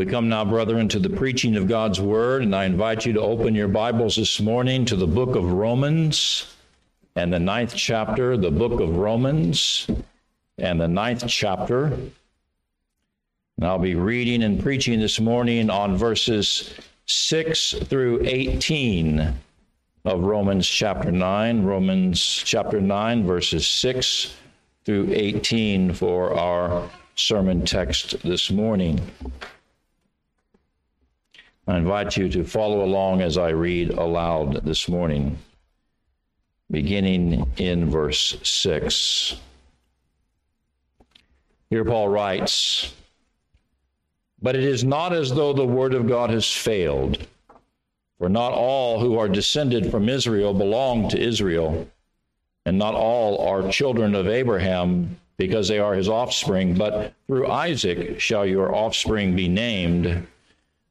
We come now, brethren, to the preaching of God's word, and I invite you to open your Bibles this morning to the book of Romans and the ninth chapter, the book of Romans and the ninth chapter. And I'll be reading and preaching this morning on verses 6 through 18 of Romans chapter 9, Romans chapter 9, verses 6 through 18 for our sermon text this morning. I invite you to follow along as I read aloud this morning, beginning in verse 6. Here Paul writes, But it is not as though the word of God has failed. For not all who are descended from Israel belong to Israel, and not all are children of Abraham because they are his offspring, but through Isaac shall your offspring be named.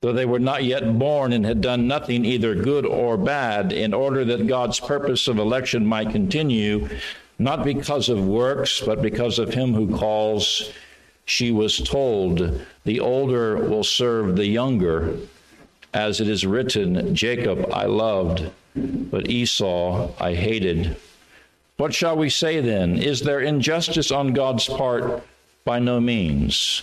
though they were not yet born and had done nothing either good or bad, in order that God's purpose of election might continue, not because of works, but because of him who calls, she was told, The older will serve the younger. As it is written, Jacob I loved, but Esau I hated. What shall we say then? Is there injustice on God's part? By no means.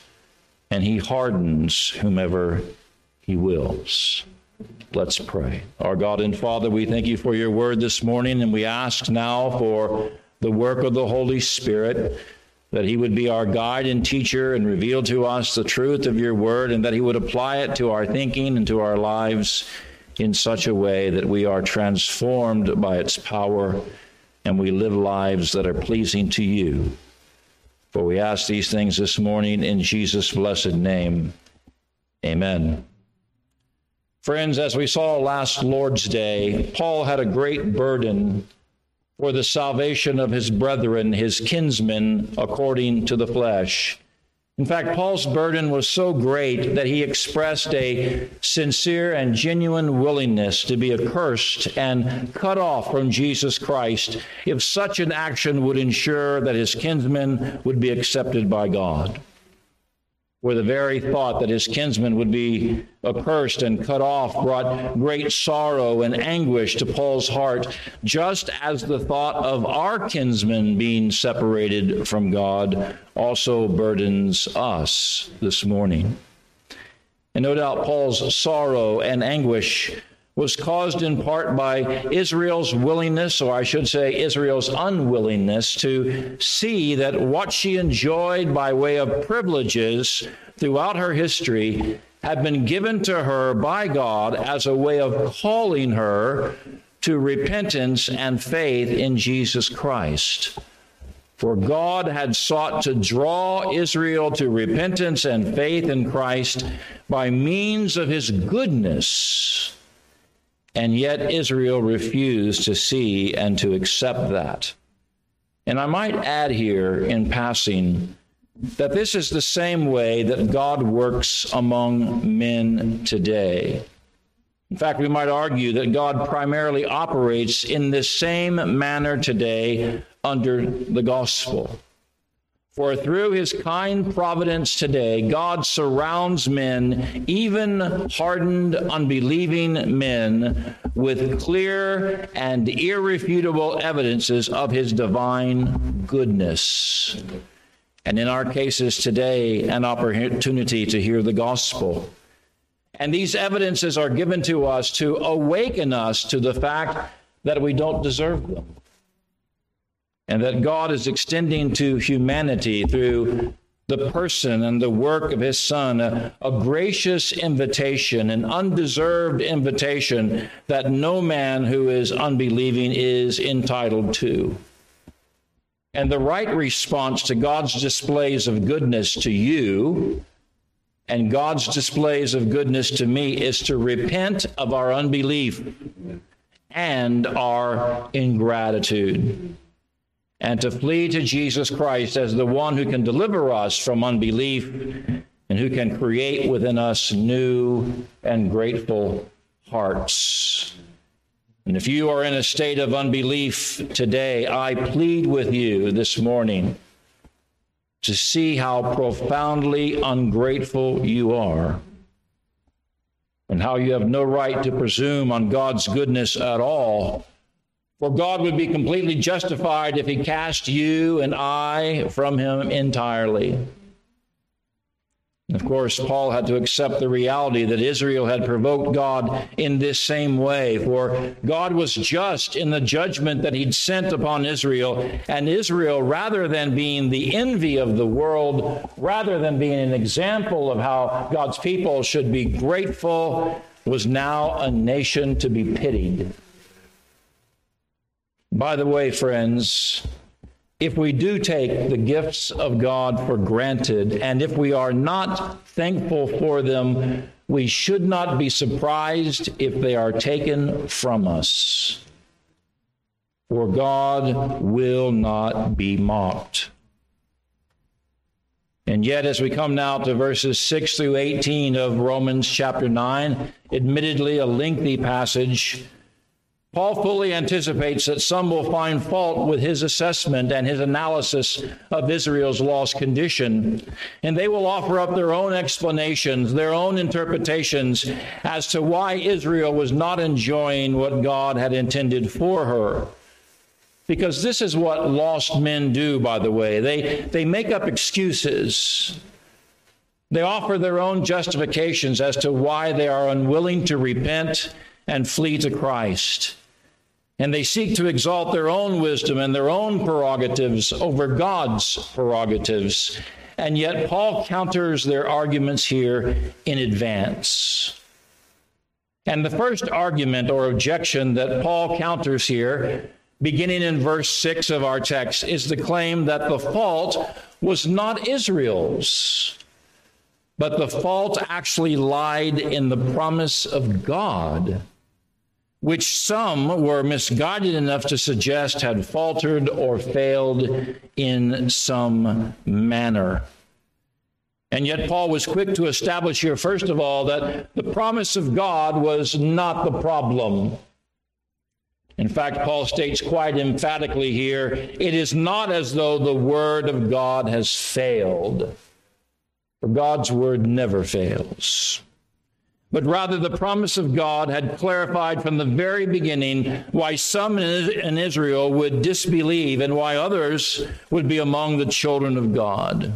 and he hardens whomever he wills. Let's pray. Our God and Father, we thank you for your word this morning, and we ask now for the work of the Holy Spirit, that he would be our guide and teacher and reveal to us the truth of your word, and that he would apply it to our thinking and to our lives in such a way that we are transformed by its power and we live lives that are pleasing to you. For we ask these things this morning in Jesus' blessed name. Amen. Friends, as we saw last Lord's Day, Paul had a great burden for the salvation of his brethren, his kinsmen, according to the flesh. In fact, Paul's burden was so great that he expressed a sincere and genuine willingness to be accursed and cut off from Jesus Christ if such an action would ensure that his kinsmen would be accepted by God where the very thought that his kinsmen would be accursed and cut off brought great sorrow and anguish to Paul's heart, just as the thought of our kinsmen being separated from God also burdens us this morning. And no doubt Paul's sorrow and anguish was caused in part by Israel's willingness, or I should say, Israel's unwillingness to see that what she enjoyed by way of privileges throughout her history had been given to her by God as a way of calling her to repentance and faith in Jesus Christ. For God had sought to draw Israel to repentance and faith in Christ by means of his goodness and yet Israel refused to see and to accept that. And I might add here in passing that this is the same way that God works among men today. In fact, we might argue that God primarily operates in the same manner today under the gospel. For through his kind providence today, God surrounds men, even hardened, unbelieving men, with clear and irrefutable evidences of his divine goodness. And in our cases today, an opportunity to hear the gospel. And these evidences are given to us to awaken us to the fact that we don't deserve them and that God is extending to humanity through the person and the work of his son, a, a, gracious invitation, an undeserved invitation that no man who is unbelieving is entitled to. And the right response to God's displays of goodness to you and God's displays of goodness to me is to repent of our unbelief and our ingratitude and to flee to Jesus Christ as the one who can deliver us from unbelief and who can create within us new and grateful hearts. And if you are in a state of unbelief today, I plead with you this morning to see how profoundly ungrateful you are and how you have no right to presume on God's goodness at all for God would be completely justified if he cast you and I from him entirely. Of course, Paul had to accept the reality that Israel had provoked God in this same way, for God was just in the judgment that he'd sent upon Israel. And Israel, rather than being the envy of the world, rather than being an example of how God's people should be grateful, was now a nation to be pitied. By the way, friends, if we do take the gifts of God for granted, and if we are not thankful for them, we should not be surprised if they are taken from us. For God will not be mocked. And yet, as we come now to verses 6 through 18 of Romans chapter 9, admittedly a lengthy passage, Paul fully anticipates that some will find fault with his assessment and his analysis of Israel's lost condition, and they will offer up their own explanations, their own interpretations as to why Israel was not enjoying what God had intended for her. Because this is what lost men do, by the way. They, they make up excuses. They offer their own justifications as to why they are unwilling to repent and flee to Christ and they seek to exalt their own wisdom and their own prerogatives over God's prerogatives. And yet, Paul counters their arguments here in advance. And the first argument or objection that Paul counters here, beginning in verse 6 of our text, is the claim that the fault was not Israel's, but the fault actually lied in the promise of God which some were misguided enough to suggest had faltered or failed in some manner. And yet, Paul was quick to establish here, first of all, that the promise of God was not the problem. In fact, Paul states quite emphatically here it is not as though the word of God has failed, for God's word never fails but rather the promise of God had clarified from the very beginning why some in Israel would disbelieve and why others would be among the children of God.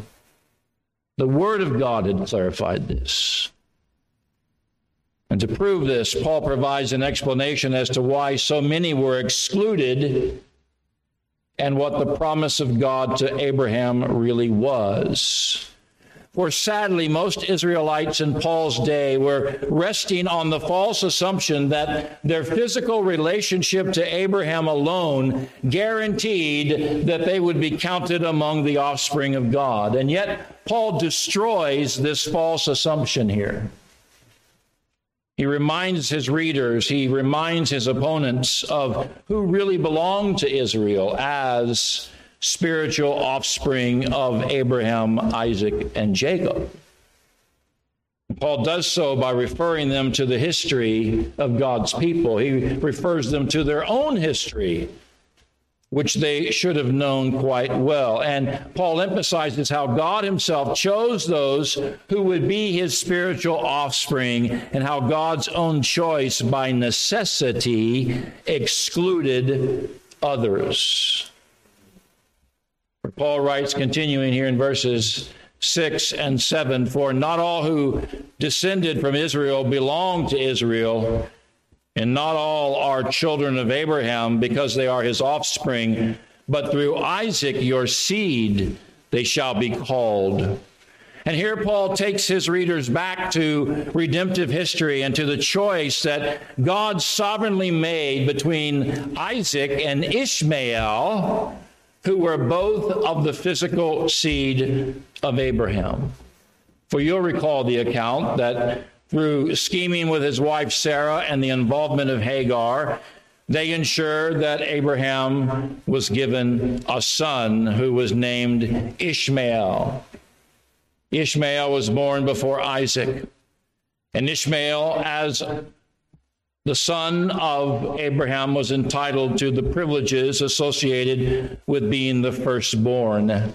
The Word of God had clarified this. And to prove this, Paul provides an explanation as to why so many were excluded and what the promise of God to Abraham really was. For sadly, most Israelites in Paul's day were resting on the false assumption that their physical relationship to Abraham alone guaranteed that they would be counted among the offspring of God. And yet, Paul destroys this false assumption here. He reminds his readers, he reminds his opponents of who really belonged to Israel as spiritual offspring of Abraham, Isaac, and Jacob. Paul does so by referring them to the history of God's people. He refers them to their own history, which they should have known quite well. And Paul emphasizes how God himself chose those who would be his spiritual offspring and how God's own choice by necessity excluded others. Paul writes, continuing here in verses 6 and 7 For not all who descended from Israel belong to Israel, and not all are children of Abraham because they are his offspring. but through Isaac your seed they shall be called. And here Paul takes his readers back to redemptive history and to the choice that God sovereignly made between Isaac and Ishmael, who were both of the physical seed of Abraham. For you'll recall the account that through scheming with his wife Sarah and the involvement of Hagar, they ensured that Abraham was given a son who was named Ishmael. Ishmael was born before Isaac. And Ishmael, as the son of Abraham, was entitled to the privileges associated with being the firstborn.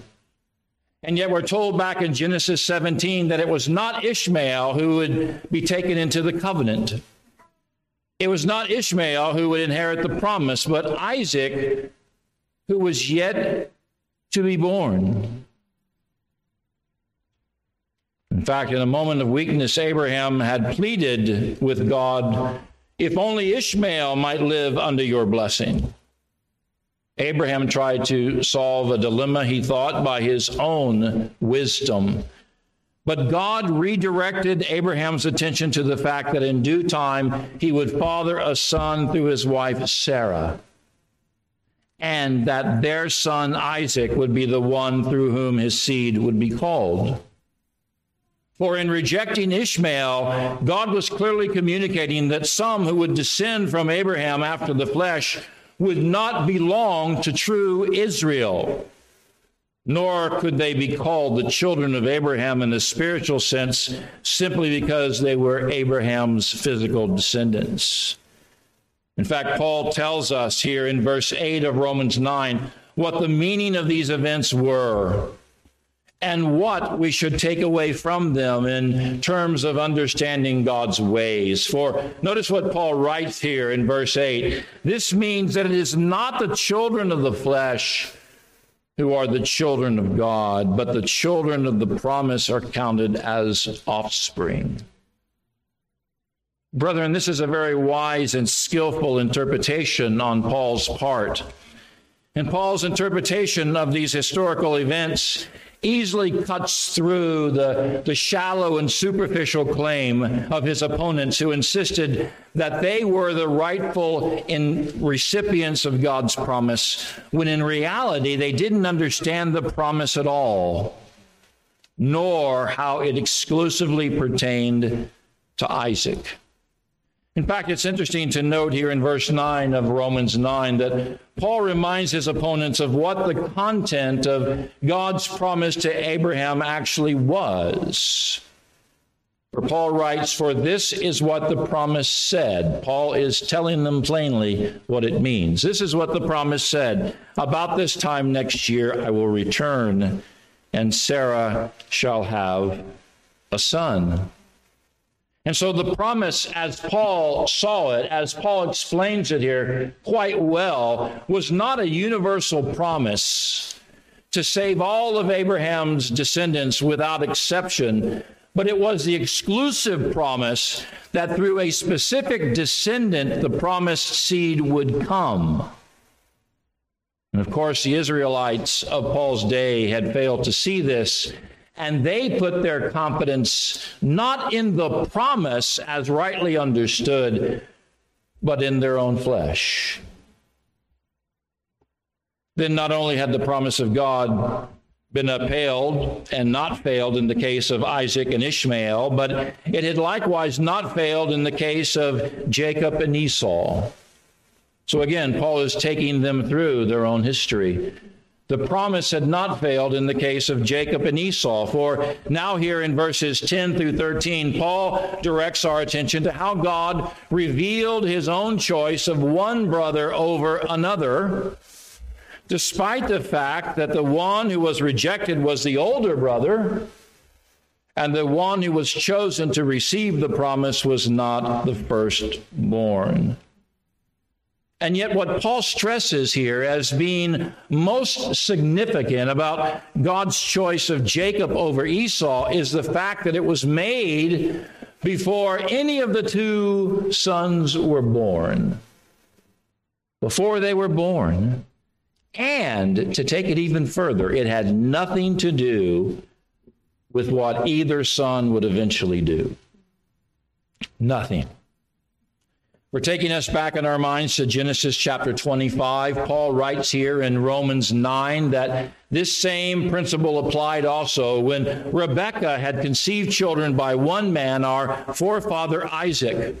And yet, we're told back in Genesis 17 that it was not Ishmael who would be taken into the covenant. It was not Ishmael who would inherit the promise, but Isaac, who was yet to be born. In fact, in a moment of weakness, Abraham had pleaded with God, if only Ishmael might live under your blessing. Abraham tried to solve a dilemma, he thought, by his own wisdom. But God redirected Abraham's attention to the fact that in due time he would father a son through his wife Sarah, and that their son Isaac would be the one through whom his seed would be called. For in rejecting Ishmael, God was clearly communicating that some who would descend from Abraham after the flesh would not belong to true Israel nor could they be called the children of Abraham in the spiritual sense simply because they were Abraham's physical descendants. In fact, Paul tells us here in verse 8 of Romans 9 what the meaning of these events were and what we should take away from them in terms of understanding God's ways. For notice what Paul writes here in verse 8 this means that it is not the children of the flesh who are the children of God, but the children of the promise are counted as offspring. Brethren, this is a very wise and skillful interpretation on Paul's part. And Paul's interpretation of these historical events easily cuts through the, the shallow and superficial claim of his opponents who insisted that they were the rightful in recipients of God's promise, when in reality they didn't understand the promise at all, nor how it exclusively pertained to Isaac. In fact, it's interesting to note here in verse 9 of Romans 9 that Paul reminds his opponents of what the content of God's promise to Abraham actually was. For Paul writes, For this is what the promise said. Paul is telling them plainly what it means. This is what the promise said. About this time next year I will return, and Sarah shall have a son. And so the promise, as Paul saw it, as Paul explains it here quite well, was not a universal promise to save all of Abraham's descendants without exception, but it was the exclusive promise that through a specific descendant, the promised seed would come. And of course, the Israelites of Paul's day had failed to see this and they put their confidence not in the promise as rightly understood, but in their own flesh. Then not only had the promise of God been upheld and not failed in the case of Isaac and Ishmael, but it had likewise not failed in the case of Jacob and Esau. So again, Paul is taking them through their own history. The promise had not failed in the case of Jacob and Esau. For now, here in verses 10 through 13, Paul directs our attention to how God revealed his own choice of one brother over another, despite the fact that the one who was rejected was the older brother, and the one who was chosen to receive the promise was not the firstborn. And yet, what Paul stresses here as being most significant about God's choice of Jacob over Esau is the fact that it was made before any of the two sons were born. Before they were born, And to take it even further, it had nothing to do with what either son would eventually do. Nothing. We're taking us back in our minds to Genesis chapter 25. Paul writes here in Romans 9 that this same principle applied also when Rebekah had conceived children by one man, our forefather Isaac.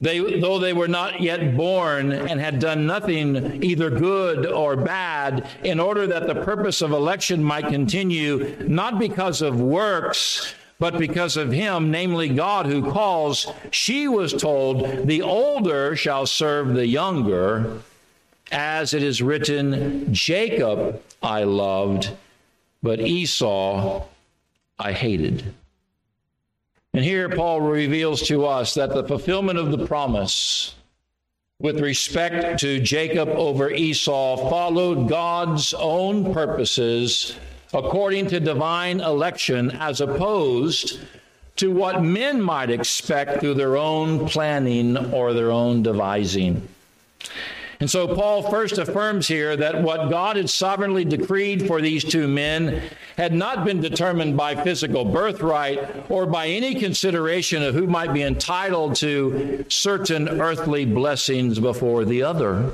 They, though they were not yet born and had done nothing either good or bad, in order that the purpose of election might continue, not because of works, but because of him, namely God who calls, she was told, The older shall serve the younger, as it is written, Jacob I loved, but Esau I hated. And here Paul reveals to us that the fulfillment of the promise with respect to Jacob over Esau followed God's own purposes according to divine election, as opposed to what men might expect through their own planning or their own devising. And so Paul first affirms here that what God had sovereignly decreed for these two men had not been determined by physical birthright or by any consideration of who might be entitled to certain earthly blessings before the other.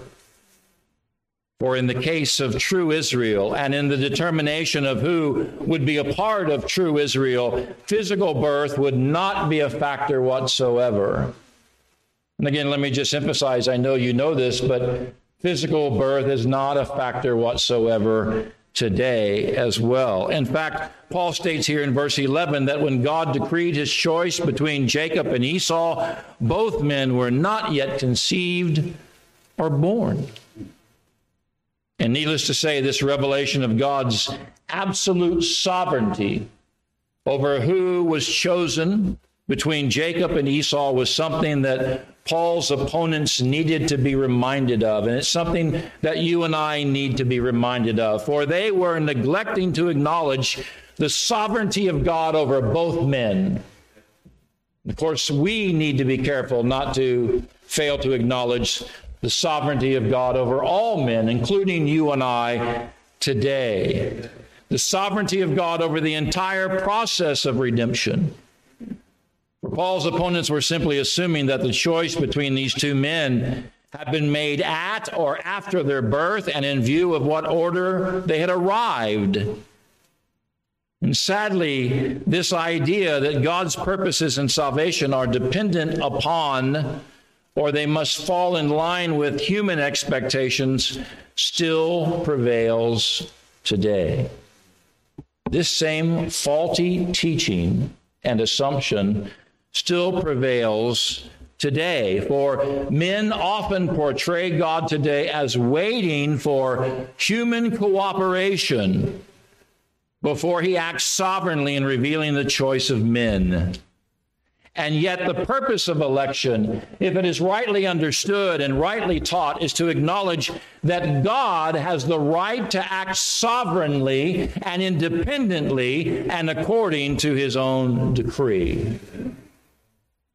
For in the case of true Israel and in the determination of who would be a part of true Israel, physical birth would not be a factor whatsoever. And again, let me just emphasize I know you know this, but physical birth is not a factor whatsoever today as well. In fact, Paul states here in verse 11 that when God decreed his choice between Jacob and Esau, both men were not yet conceived or born. And needless to say, this revelation of God's absolute sovereignty over who was chosen between Jacob and Esau was something that Paul's opponents needed to be reminded of. And it's something that you and I need to be reminded of. For they were neglecting to acknowledge the sovereignty of God over both men. Of course, we need to be careful not to fail to acknowledge the sovereignty of God over all men, including you and I today. The sovereignty of God over the entire process of redemption. For Paul's opponents were simply assuming that the choice between these two men had been made at or after their birth and in view of what order they had arrived. And sadly, this idea that God's purposes in salvation are dependent upon or they must fall in line with human expectations still prevails today. This same faulty teaching and assumption still prevails today. For men often portray God today as waiting for human cooperation before he acts sovereignly in revealing the choice of men. And yet, the purpose of election, if it is rightly understood and rightly taught, is to acknowledge that God has the right to act sovereignly and independently and according to his own decree.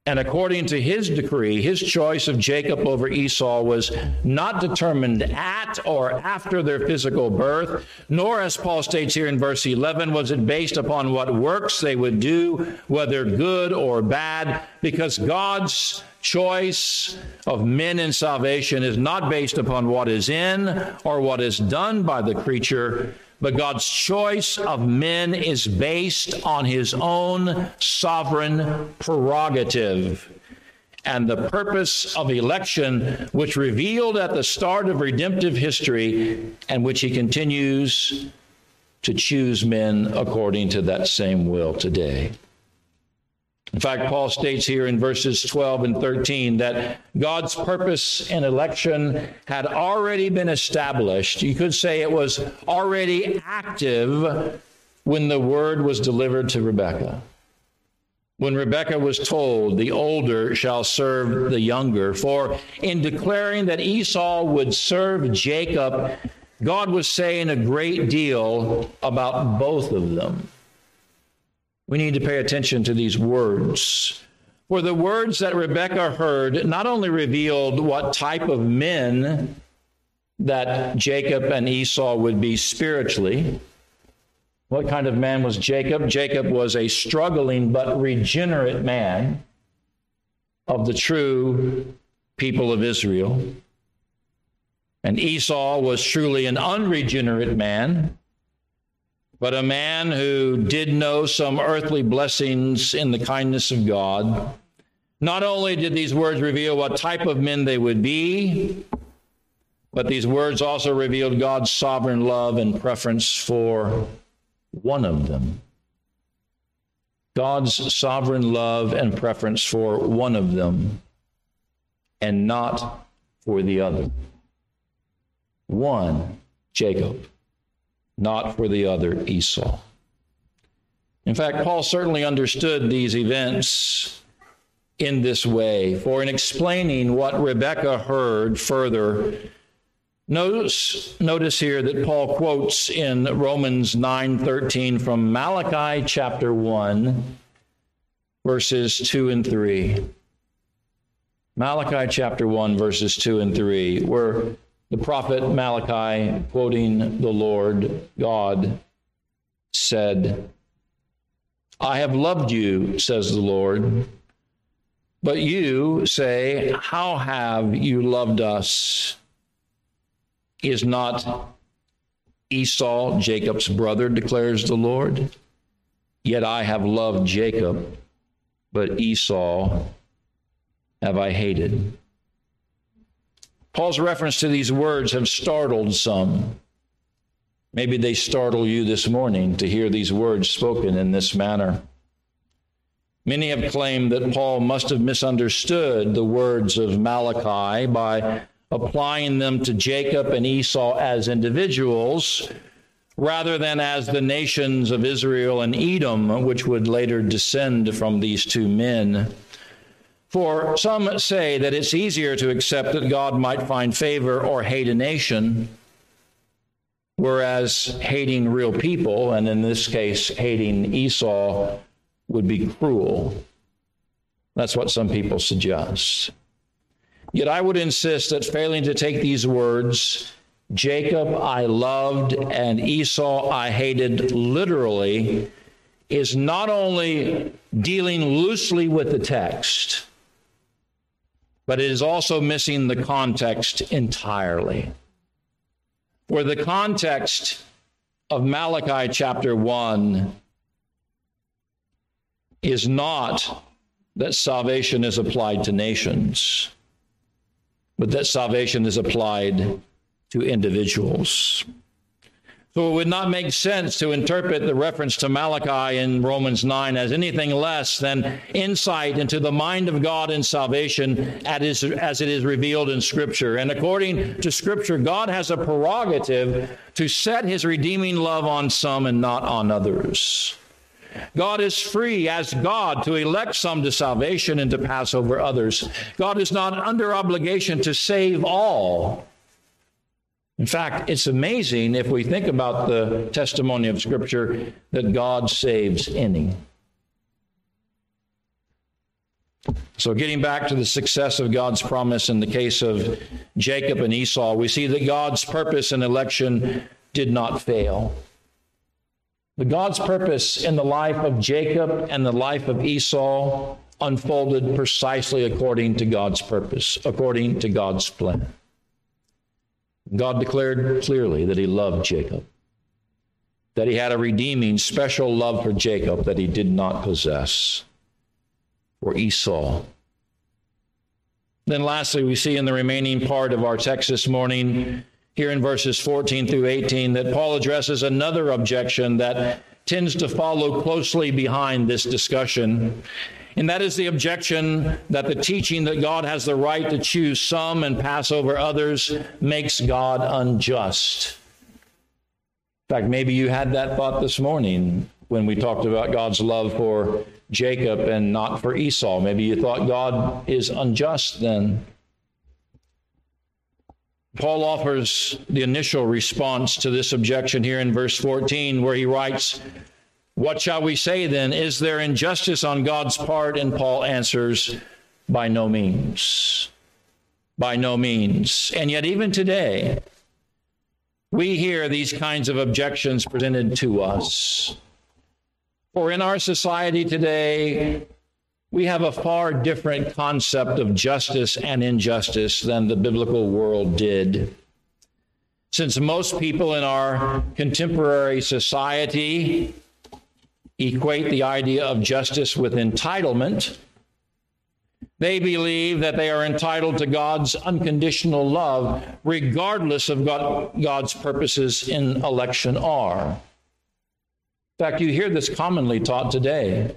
And according to his decree, his choice of Jacob over Esau was not determined at or after their physical birth, nor, as Paul states here in verse 11, was it based upon what works they would do, whether good or bad, because God's choice of men in salvation is not based upon what is in or what is done by the creature, but God's choice of men is based on his own sovereign prerogative. And the purpose of election, which revealed at the start of redemptive history, and which he continues to choose men according to that same will today. In fact, Paul states here in verses 12 and 13 that God's purpose in election had already been established. You could say it was already active when the word was delivered to Rebekah. When Rebekah was told, the older shall serve the younger. For in declaring that Esau would serve Jacob, God was saying a great deal about both of them. We need to pay attention to these words. For the words that Rebekah heard not only revealed what type of men that Jacob and Esau would be spiritually. What kind of man was Jacob? Jacob was a struggling but regenerate man of the true people of Israel. And Esau was truly an unregenerate man, but a man who did know some earthly blessings in the kindness of God. Not only did these words reveal what type of men they would be, but these words also revealed God's sovereign love and preference for one of them. God's sovereign love and preference for one of them, and not for the other. One, Jacob, not for the other, Esau. In fact, Paul certainly understood these events in this way, for in explaining what Rebekah heard further Notice, notice here that Paul quotes in Romans 9:13 from Malachi chapter 1 verses 2 and 3. Malachi chapter 1 verses 2 and 3 where the prophet Malachi quoting the Lord God said, I have loved you, says the Lord. But you say, How have you loved us? is not Esau Jacob's brother, declares the Lord. Yet I have loved Jacob, but Esau have I hated. Paul's reference to these words have startled some. Maybe they startle you this morning to hear these words spoken in this manner. Many have claimed that Paul must have misunderstood the words of Malachi by applying them to Jacob and Esau as individuals rather than as the nations of Israel and Edom, which would later descend from these two men. For some say that it's easier to accept that God might find favor or hate a nation, whereas hating real people, and in this case, hating Esau, would be cruel. That's what some people suggest. Yet I would insist that failing to take these words, Jacob I loved and Esau I hated literally, is not only dealing loosely with the text, but it is also missing the context entirely. For the context of Malachi chapter 1 is not that salvation is applied to nations but that salvation is applied to individuals. So it would not make sense to interpret the reference to Malachi in Romans 9 as anything less than insight into the mind of God in salvation as it is revealed in Scripture. And according to Scripture, God has a prerogative to set his redeeming love on some and not on others. God is free as God to elect some to salvation and to pass over others. God is not under obligation to save all. In fact, it's amazing if we think about the testimony of Scripture that God saves any. So, getting back to the success of God's promise in the case of Jacob and Esau, we see that God's purpose in election did not fail. But God's purpose in the life of Jacob and the life of Esau unfolded precisely according to God's purpose, according to God's plan. God declared clearly that he loved Jacob, that he had a redeeming, special love for Jacob that he did not possess for Esau. Then, lastly, we see in the remaining part of our text this morning here in verses 14 through 18 that Paul addresses another objection that tends to follow closely behind this discussion. And that is the objection that the teaching that God has the right to choose some and pass over others makes God unjust. In fact, maybe you had that thought this morning when we talked about God's love for Jacob and not for Esau. Maybe you thought God is unjust then. Paul offers the initial response to this objection here in verse 14, where he writes, What shall we say then? Is there injustice on God's part? And Paul answers, By no means. By no means. And yet, even today, we hear these kinds of objections presented to us. For in our society today, we have a far different concept of justice and injustice than the biblical world did. Since most people in our contemporary society equate the idea of justice with entitlement, they believe that they are entitled to God's unconditional love, regardless of what God's purposes in election are. In fact, you hear this commonly taught today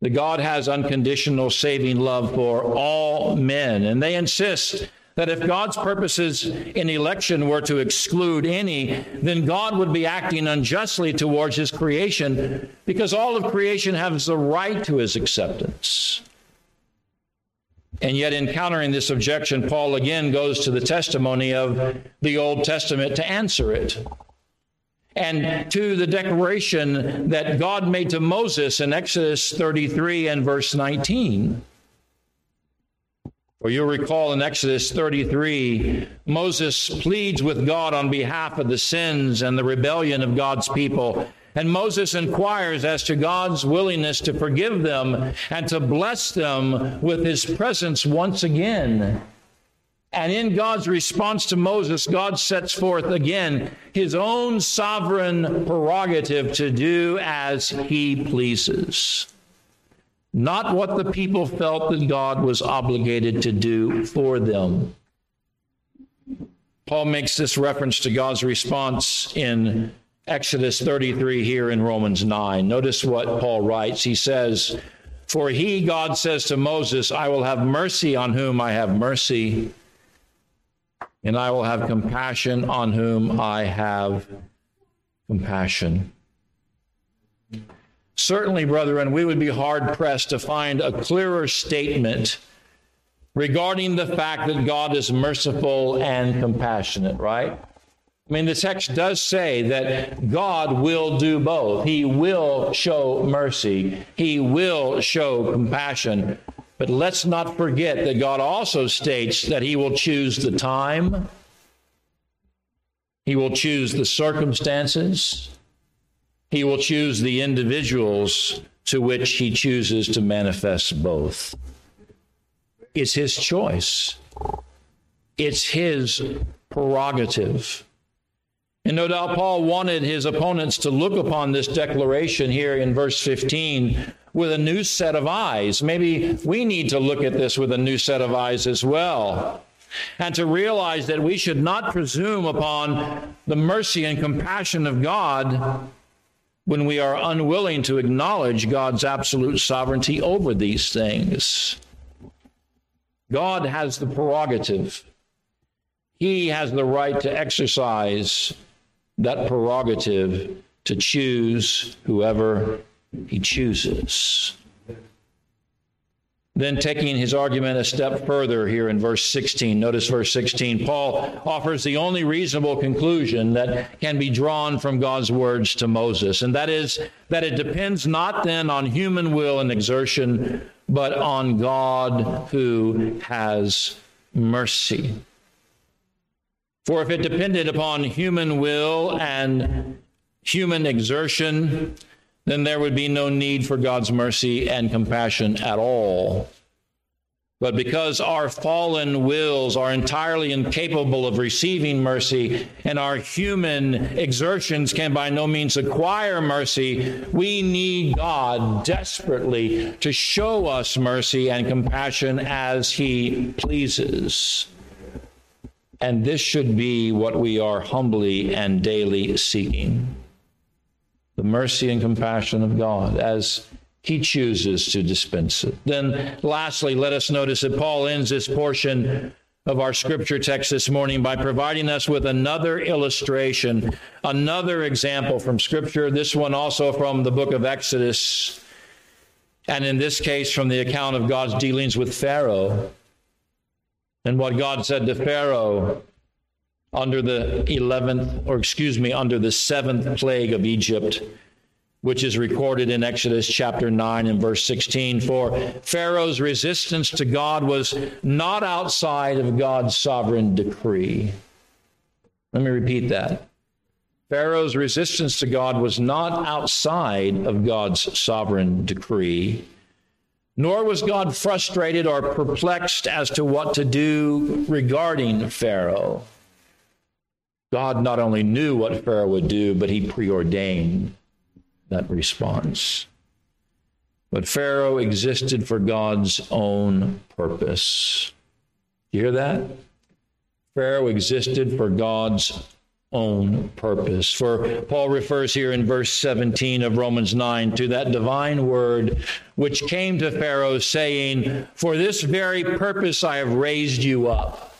that God has unconditional saving love for all men, and they insist that if God's purposes in election were to exclude any, then God would be acting unjustly towards his creation because all of creation has the right to his acceptance. And yet, in countering this objection, Paul again goes to the testimony of the Old Testament to answer it. And to the declaration that God made to Moses in Exodus 33 and verse 19. For you'll recall in Exodus 33, Moses pleads with God on behalf of the sins and the rebellion of God's people. And Moses inquires as to God's willingness to forgive them and to bless them with his presence once again. And in God's response to Moses, God sets forth again his own sovereign prerogative to do as he pleases. Not what the people felt that God was obligated to do for them. Paul makes this reference to God's response in Exodus 33 here in Romans 9. Notice what Paul writes. He says, For he, God says to Moses, I will have mercy on whom I have mercy, and I will have compassion on whom I have compassion. Certainly, brethren, we would be hard pressed to find a clearer statement regarding the fact that God is merciful and compassionate, right? I mean, the text does say that God will do both. He will show mercy, He will show compassion. But let's not forget that God also states that He will choose the time, He will choose the circumstances, He will choose the individuals to which He chooses to manifest both. It's His choice, it's His prerogative. And no doubt Paul wanted his opponents to look upon this declaration here in verse 15 with a new set of eyes. Maybe we need to look at this with a new set of eyes as well. And to realize that we should not presume upon the mercy and compassion of God when we are unwilling to acknowledge God's absolute sovereignty over these things. God has the prerogative, He has the right to exercise that prerogative to choose whoever he chooses. Then, taking his argument a step further here in verse 16, notice verse 16, Paul offers the only reasonable conclusion that can be drawn from God's words to Moses, and that is that it depends not then on human will and exertion, but on God who has mercy. For if it depended upon human will and human exertion, then there would be no need for God's mercy and compassion at all. But because our fallen wills are entirely incapable of receiving mercy and our human exertions can by no means acquire mercy, we need God desperately to show us mercy and compassion as He pleases. And this should be what we are humbly and daily seeking the mercy and compassion of God as he chooses to dispense it. Then, lastly, let us notice that Paul ends this portion of our scripture text this morning by providing us with another illustration, another example from scripture, this one also from the book of Exodus, and in this case from the account of God's dealings with Pharaoh and what God said to Pharaoh under the 11th, or excuse me, under the seventh plague of Egypt, which is recorded in Exodus chapter 9 and verse 16. For Pharaoh's resistance to God was not outside of God's sovereign decree. Let me repeat that. Pharaoh's resistance to God was not outside of God's sovereign decree, nor was God frustrated or perplexed as to what to do regarding Pharaoh. God not only knew what Pharaoh would do, but he preordained that response. But Pharaoh existed for God's own purpose. You hear that? Pharaoh existed for God's own purpose. For Paul refers here in verse 17 of Romans 9 to that divine word which came to Pharaoh saying, For this very purpose I have raised you up,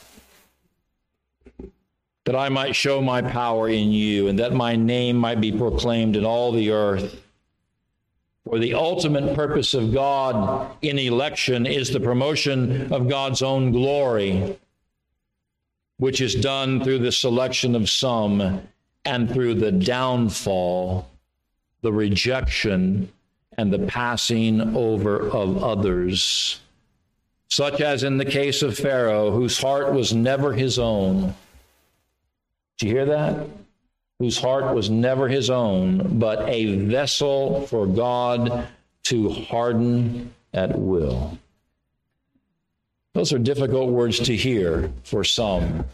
that I might show my power in you, and that my name might be proclaimed in all the earth. For the ultimate purpose of God in election is the promotion of God's own glory, which is done through the selection of some and through the downfall, the rejection, and the passing over of others, such as in the case of Pharaoh, whose heart was never his own. Do you hear that? whose heart was never his own, but a vessel for God to harden at will. Those are difficult words to hear for some,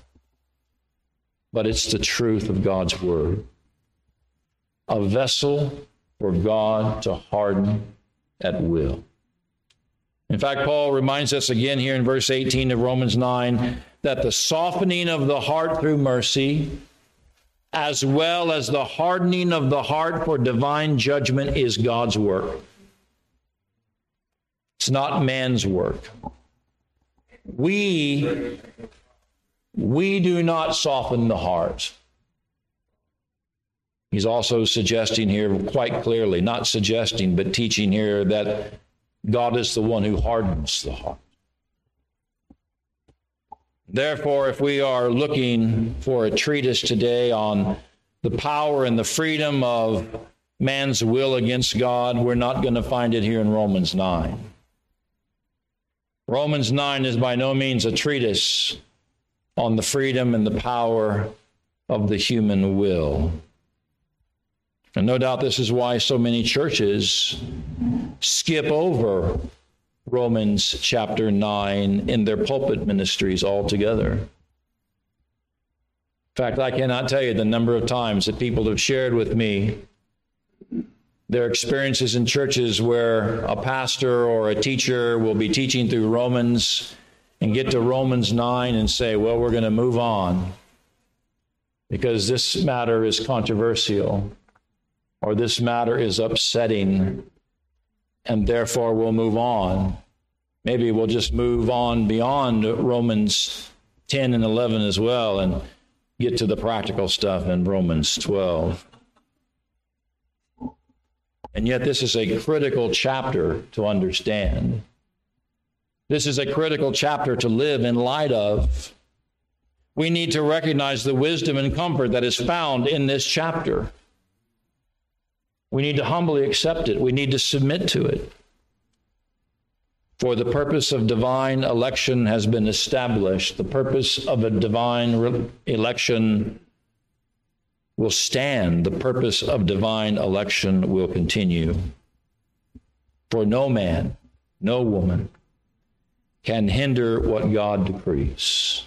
but it's the truth of God's word. A vessel for God to harden at will. In fact, Paul reminds us again here in verse 18 of Romans 9 that the softening of the heart through mercy as well as the hardening of the heart for divine judgment is God's work. It's not man's work. We we do not soften the heart. He's also suggesting here quite clearly, not suggesting, but teaching here that God is the one who hardens the heart. Therefore, if we are looking for a treatise today on the power and the freedom of man's will against God, we're not going to find it here in Romans 9. Romans 9 is by no means a treatise on the freedom and the power of the human will. And no doubt this is why so many churches skip over Romans chapter 9 in their pulpit ministries altogether. In fact, I cannot tell you the number of times that people have shared with me their experiences in churches where a pastor or a teacher will be teaching through Romans and get to Romans 9 and say, well, we're going to move on because this matter is controversial or this matter is upsetting and therefore we'll move on. Maybe we'll just move on beyond Romans 10 and 11 as well and get to the practical stuff in Romans 12. And yet, this is a critical chapter to understand. This is a critical chapter to live in light of. We need to recognize the wisdom and comfort that is found in this chapter. We need to humbly accept it. We need to submit to it. For the purpose of divine election has been established. The purpose of a divine re- election will stand. The purpose of divine election will continue. For no man, no woman can hinder what God decrees.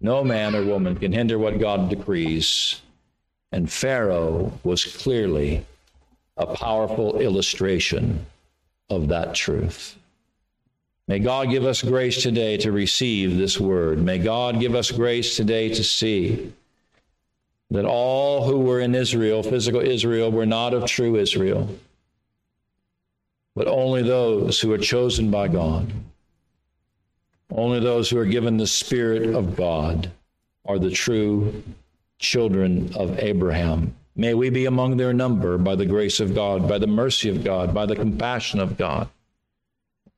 No man or woman can hinder what God decrees. And Pharaoh was clearly a powerful illustration of that truth. May God give us grace today to receive this word. May God give us grace today to see that all who were in Israel, physical Israel, were not of true Israel, but only those who are chosen by God, only those who are given the Spirit of God are the true children of Abraham. May we be among their number by the grace of God, by the mercy of God, by the compassion of God.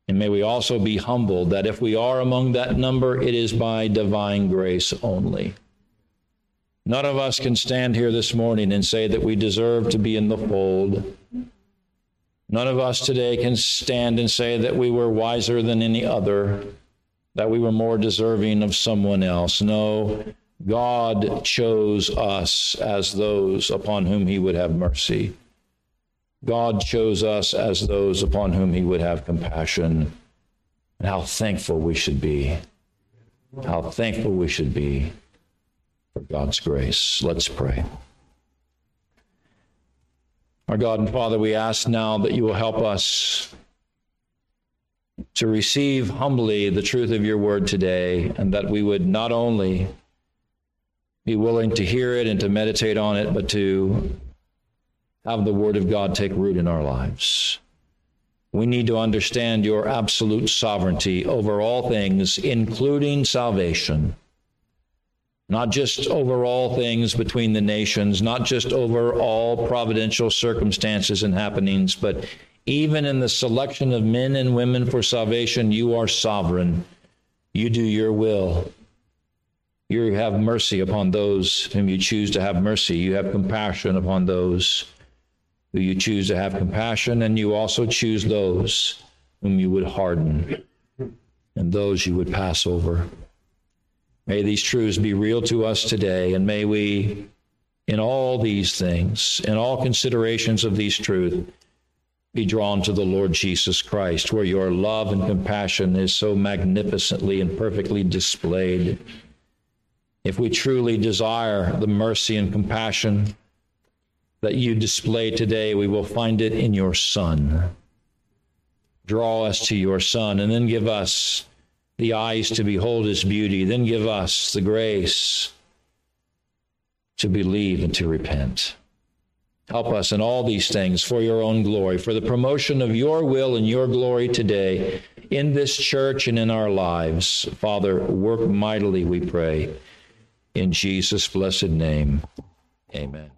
And may we also be humbled that if we are among that number, it is by divine grace only. None of us can stand here this morning and say that we deserve to be in the fold. None of us today can stand and say that we were wiser than any other, that we were more deserving of someone else. No, God chose us as those upon whom he would have mercy. God chose us as those upon whom he would have compassion. And how thankful we should be. How thankful we should be for God's grace. Let's pray. Our God and Father, we ask now that you will help us to receive humbly the truth of your word today, and that we would not only be willing to hear it and to meditate on it, but to have the word of God take root in our lives. We need to understand your absolute sovereignty over all things, including salvation. Not just over all things between the nations, not just over all providential circumstances and happenings, but even in the selection of men and women for salvation, you are sovereign. You do your will. You have mercy upon those whom you choose to have mercy. You have compassion upon those who you choose to have compassion, and you also choose those whom you would harden and those you would pass over. May these truths be real to us today, and may we, in all these things, in all considerations of these truths, be drawn to the Lord Jesus Christ, where your love and compassion is so magnificently and perfectly displayed. If we truly desire the mercy and compassion that you display today, we will find it in your Son. Draw us to your Son, and then give us the eyes to behold his beauty, then give us the grace to believe and to repent. Help us in all these things for your own glory, for the promotion of your will and your glory today in this church and in our lives. Father, work mightily, we pray. In Jesus' blessed name, amen.